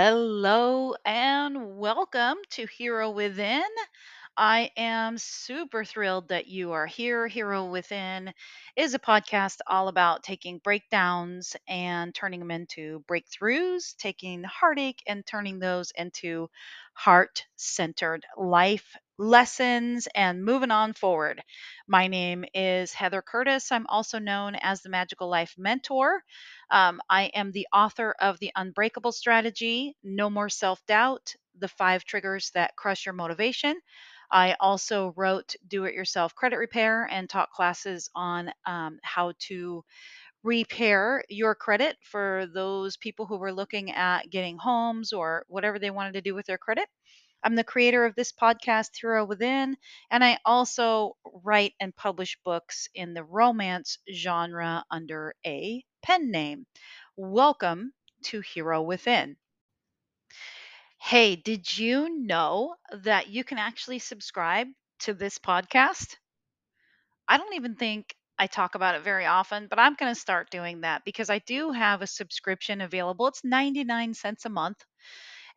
Hello and welcome to Hero Within. I am super thrilled that you are here. Hero Within is a podcast all about taking breakdowns and turning them into breakthroughs, taking heartache and turning those into heart centered life lessons and moving on forward. My name is Heather Curtis. I'm also known as the Magical Life Mentor. Um, I am the author of The Unbreakable Strategy, No More Self Doubt, The Five Triggers That Crush Your Motivation. I also wrote Do It Yourself Credit Repair and taught classes on um, how to repair your credit for those people who were looking at getting homes or whatever they wanted to do with their credit. I'm the creator of this podcast, Hero Within, and I also write and publish books in the romance genre under a pen name. Welcome to Hero Within. Hey, did you know that you can actually subscribe to this podcast? I don't even think I talk about it very often, but I'm going to start doing that because I do have a subscription available. It's 99 cents a month.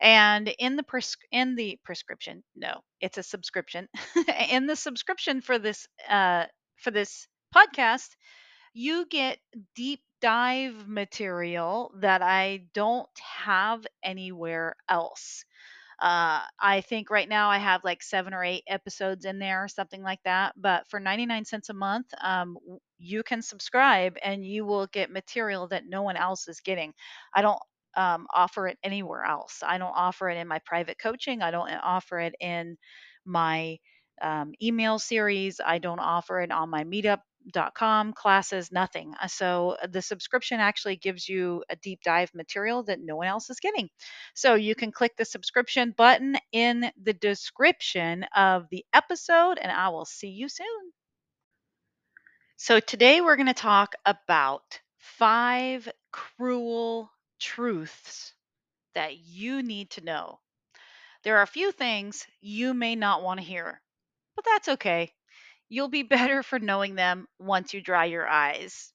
And in the pres- in the prescription, no, it's a subscription. in the subscription for this uh for this podcast, you get deep dive material that I don't have anywhere else. Uh, I think right now I have like seven or eight episodes in there, something like that. But for 99 cents a month, um, you can subscribe and you will get material that no one else is getting. I don't um, offer it anywhere else. I don't offer it in my private coaching. I don't uh, offer it in my um, email series. I don't offer it on my meetup.com classes, nothing. Uh, So uh, the subscription actually gives you a deep dive material that no one else is getting. So you can click the subscription button in the description of the episode, and I will see you soon. So today we're going to talk about five cruel truths that you need to know. There are a few things you may not want to hear, but that's okay. You'll be better for knowing them once you dry your eyes.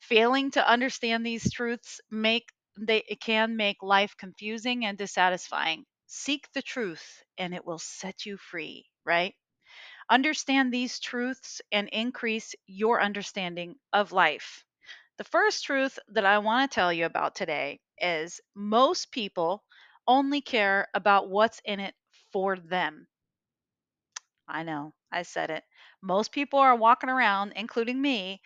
Failing to understand these truths make they can make life confusing and dissatisfying. Seek the truth and it will set you free, right? Understand these truths and increase your understanding of life. The first truth that I want to tell you about today is most people only care about what's in it for them. I know, I said it. Most people are walking around, including me,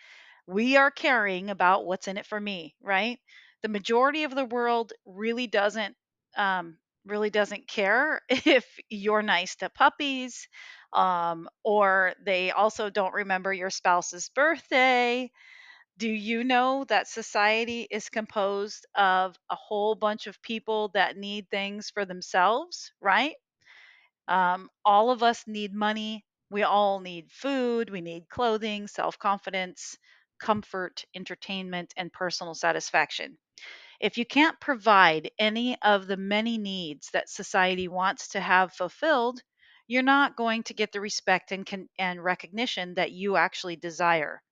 we are caring about what's in it for me, right? The majority of the world really doesn't um, really doesn't care if you're nice to puppies, um, or they also don't remember your spouse's birthday. Do you know that society is composed of a whole bunch of people that need things for themselves, right? Um, all of us need money. We all need food. We need clothing, self confidence, comfort, entertainment, and personal satisfaction. If you can't provide any of the many needs that society wants to have fulfilled, you're not going to get the respect and, and recognition that you actually desire.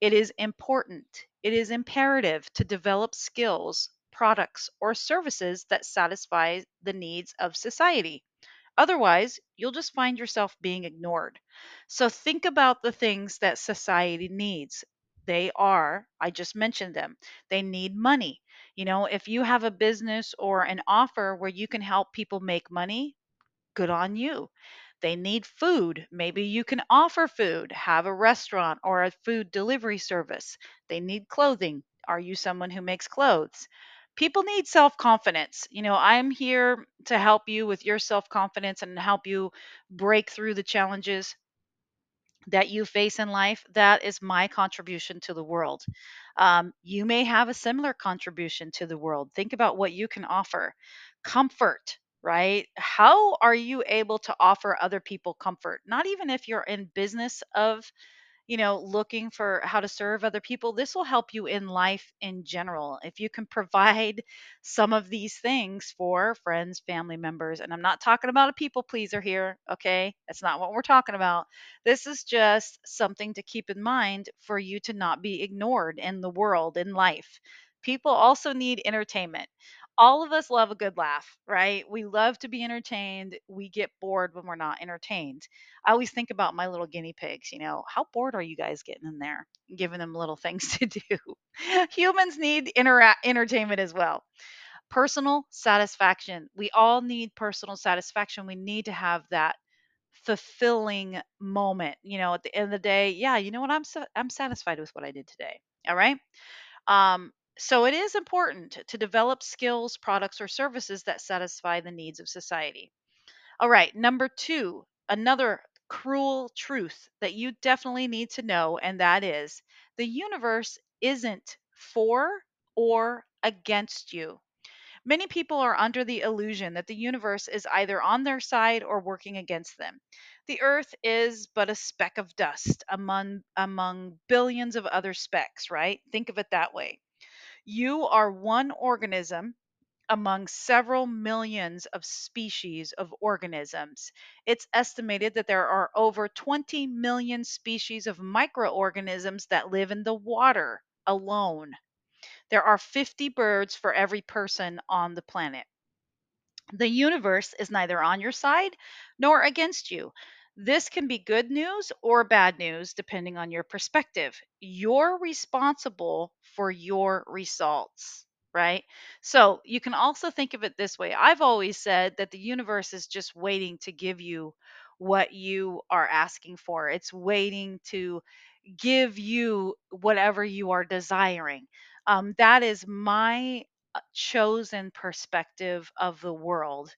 It is important, it is imperative to develop skills, products, or services that satisfy the needs of society. Otherwise, you'll just find yourself being ignored. So think about the things that society needs. They are, I just mentioned them, they need money. You know, if you have a business or an offer where you can help people make money, good on you. They need food. Maybe you can offer food, have a restaurant or a food delivery service. They need clothing. Are you someone who makes clothes? People need self confidence. You know, I'm here to help you with your self confidence and help you break through the challenges that you face in life, that is my contribution to the world. Um, you may have a similar contribution to the world. Think about what you can offer. Comfort, right? How are you able to offer other people comfort? Not even if you're in business of you know, looking for how to serve other people, this will help you in life in general. If you can provide some of these things for friends, family members, and I'm not talking about a people pleaser here, okay? That's not what we're talking about. This is just something to keep in mind for you to not be ignored in the world, in life. People also need entertainment. All of us love a good laugh, right? We love to be entertained. We get bored when we're not entertained. I always think about my little guinea pigs, you know, how bored are you guys getting in there? Giving them little things to do. Humans need entertainment as well. Personal satisfaction. We all need personal satisfaction. We need to have that fulfilling moment, you know, at the end of the day. Yeah, you know what? I'm sa- I'm satisfied with what I did today. All right? Um, so it is important to develop skills, products, or services that satisfy the needs of society. All right, number two, another cruel truth that you definitely need to know, and that is the universe isn't for or against you. Many people are under the illusion that the universe is either on their side or working against them. The earth is but a speck of dust among among billions of other specks, right? Think of it that way. You are one organism among several millions of species of organisms. It's estimated that there are over 20 million species of microorganisms that live in the water alone. There are 50 birds for every person on the planet. The universe is neither on your side nor against you. This can be good news or bad news depending on your perspective. You're responsible for your results, right? So you can also think of it this way I've always said that the universe is just waiting to give you what you are asking for, it's waiting to give you whatever you are desiring. Um, that is my uh, chosen perspective of the world.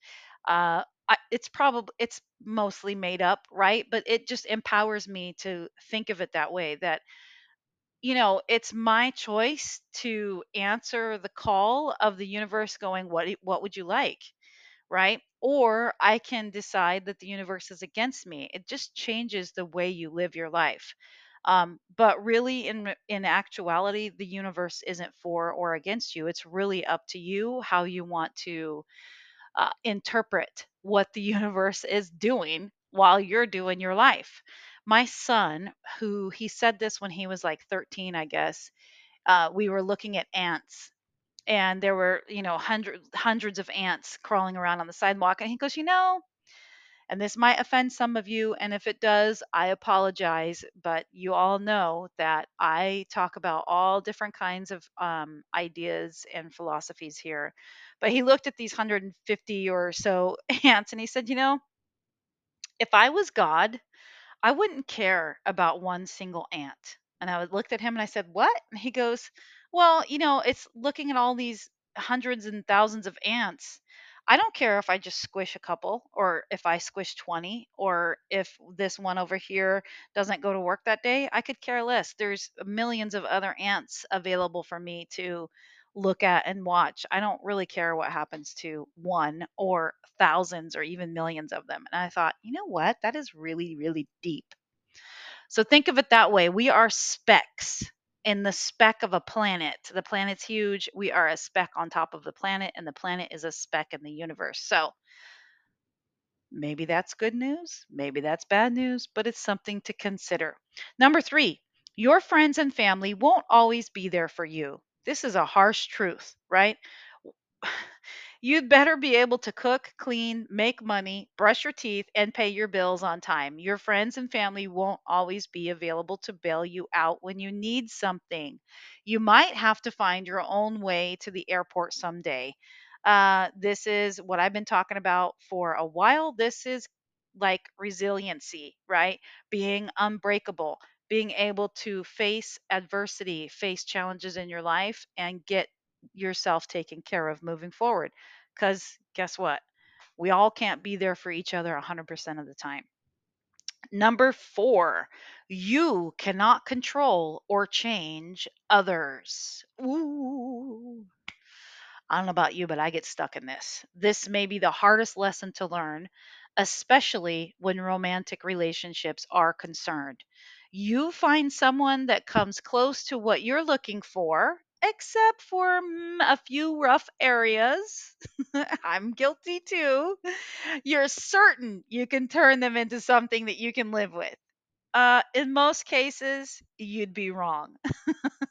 Uh, It's probably it's mostly made up, right? But it just empowers me to think of it that way. That you know, it's my choice to answer the call of the universe, going, "What what would you like?" right? Or I can decide that the universe is against me. It just changes the way you live your life. Um, but really, in in actuality, the universe isn't for or against you. It's really up to you how you want to uh, interpret what the universe is doing while you're doing your life. My son, who he said this when he was like 13, I guess, uh, we were looking at ants and there were you know hundreds hundreds of ants crawling around on the sidewalk and he goes you know and this might offend some of you and if it does i apologize but you all know that i talk about all different kinds of um, ideas and philosophies here but he looked at these 150 or so ants and he said you know if i was god I wouldn't care about one single ant. And I looked at him and I said, What? And he goes, Well, you know, it's looking at all these hundreds and thousands of ants. I don't care if I just squish a couple or if I squish 20 or if this one over here doesn't go to work that day. I could care less. There's millions of other ants available for me to look at and watch. I don't really care what happens to one or thousands or even millions of them. And I thought, you know what? That is really, really deep. So think of it that way. We are specks in the speck of a planet. The planet's huge. We are a speck on top of the planet, and the planet is a speck in the universe. So maybe that's good news. Maybe that's bad news, but it's something to consider. Number three, your friends and family won't always be there for you. This is a harsh truth, right? You'd better be able to cook, clean, make money, brush your teeth, and pay your bills on time. Your friends and family won't always be available to bail you out when you need something. You might have to find your own way to the airport someday. Uh, this is what I've been talking about for a while. This is like resiliency, right? Being unbreakable, being able to face adversity, face challenges in your life, and get yourself taken care of moving forward. Because guess what? We all can't be there for each other 100% of the time. Number four, you cannot control or change others. Ooh. I don't know about you, but I get stuck in this. This may be the hardest lesson to learn, especially when romantic relationships are concerned. You find someone that comes close to what you're looking for, except for mm, a few rough areas. I'm guilty too. You're certain you can turn them into something that you can live with. Uh, in most cases, you'd be wrong.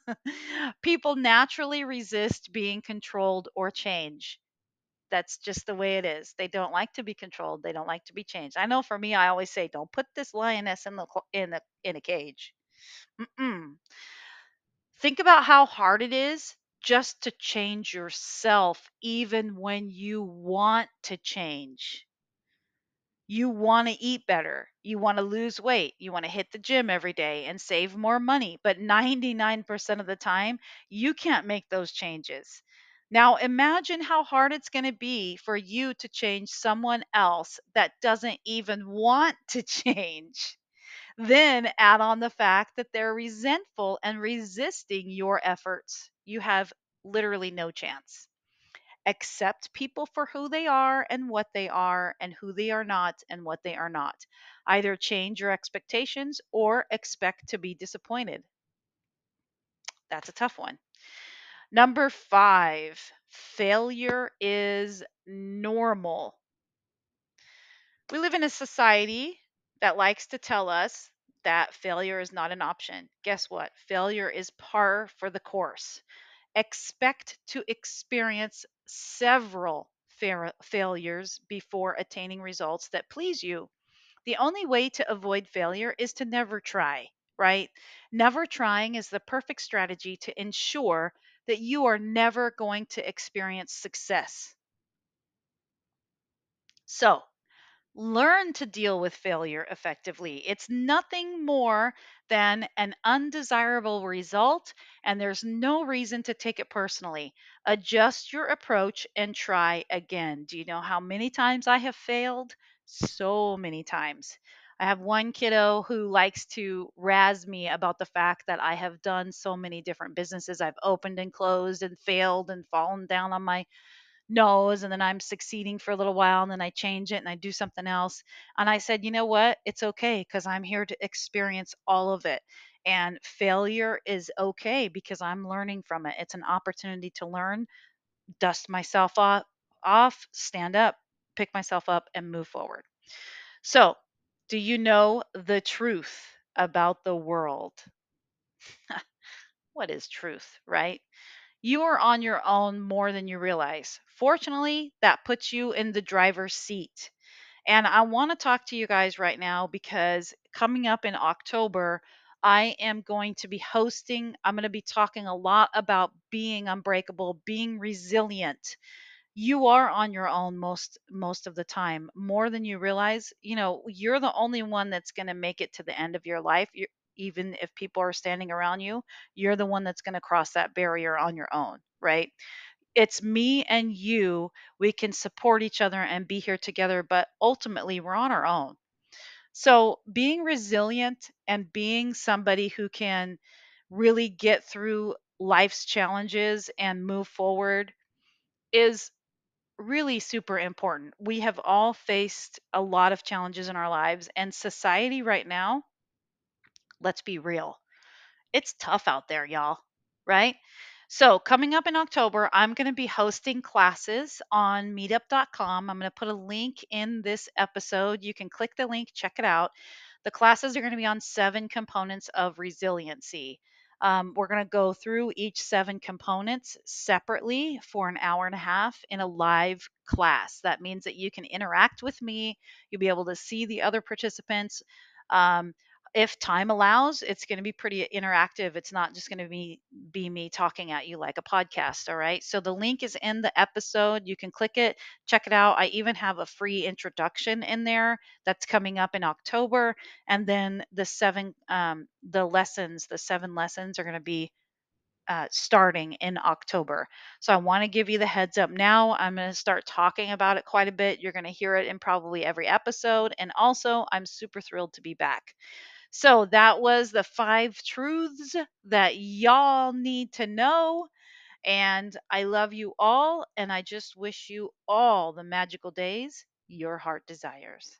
People naturally resist being controlled or changed. That's just the way it is. They don't like to be controlled. They don't like to be changed. I know for me, I always say, "Don't put this lioness in the in the in a cage." Mm-mm. Think about how hard it is just to change yourself, even when you want to change. You want to eat better. You want to lose weight. You want to hit the gym every day and save more money. But 99% of the time, you can't make those changes. Now, imagine how hard it's going to be for you to change someone else that doesn't even want to change. Then add on the fact that they're resentful and resisting your efforts. You have literally no chance. Accept people for who they are and what they are, and who they are not and what they are not. Either change your expectations or expect to be disappointed. That's a tough one. Number five, failure is normal. We live in a society that likes to tell us that failure is not an option. Guess what? Failure is par for the course. Expect to experience several fa- failures before attaining results that please you. The only way to avoid failure is to never try, right? Never trying is the perfect strategy to ensure that you are never going to experience success. So, learn to deal with failure effectively. It's nothing more than an undesirable result, and there's no reason to take it personally. Adjust your approach and try again. Do you know how many times I have failed? So many times. I have one kiddo who likes to razz me about the fact that I have done so many different businesses. I've opened and closed and failed and fallen down on my nose and then I'm succeeding for a little while and then I change it and I do something else. And I said, you know what? It's okay because I'm here to experience all of it. And failure is okay because I'm learning from it. It's an opportunity to learn, dust myself off, off, stand up, pick myself up, and move forward. So, do you know the truth about the world? what is truth, right? You are on your own more than you realize. Fortunately, that puts you in the driver's seat. And I want to talk to you guys right now because coming up in October, I am going to be hosting, I'm going to be talking a lot about being unbreakable, being resilient. You are on your own most most of the time, more than you realize. You know, you're the only one that's going to make it to the end of your life. you even if people are standing around you, you're the one that's going to cross that barrier on your own, right? It's me and you. We can support each other and be here together, but ultimately we're on our own. So, being resilient and being somebody who can really get through life's challenges and move forward is really super important. We have all faced a lot of challenges in our lives, and society right now, let's be real, it's tough out there, y'all, right? So, coming up in October, I'm going to be hosting classes on meetup.com. I'm going to put a link in this episode. You can click the link, check it out. The classes are going to be on seven components of resiliency. Um, we're going to go through each seven components separately for an hour and a half in a live class. That means that you can interact with me, you'll be able to see the other participants. Um, if time allows, it's going to be pretty interactive. It's not just going to be be me talking at you like a podcast, all right? So the link is in the episode. You can click it, check it out. I even have a free introduction in there that's coming up in October, and then the seven um, the lessons, the seven lessons are going to be uh, starting in October. So I want to give you the heads up now. I'm going to start talking about it quite a bit. You're going to hear it in probably every episode. And also, I'm super thrilled to be back. So that was the five truths that y'all need to know. And I love you all. And I just wish you all the magical days your heart desires.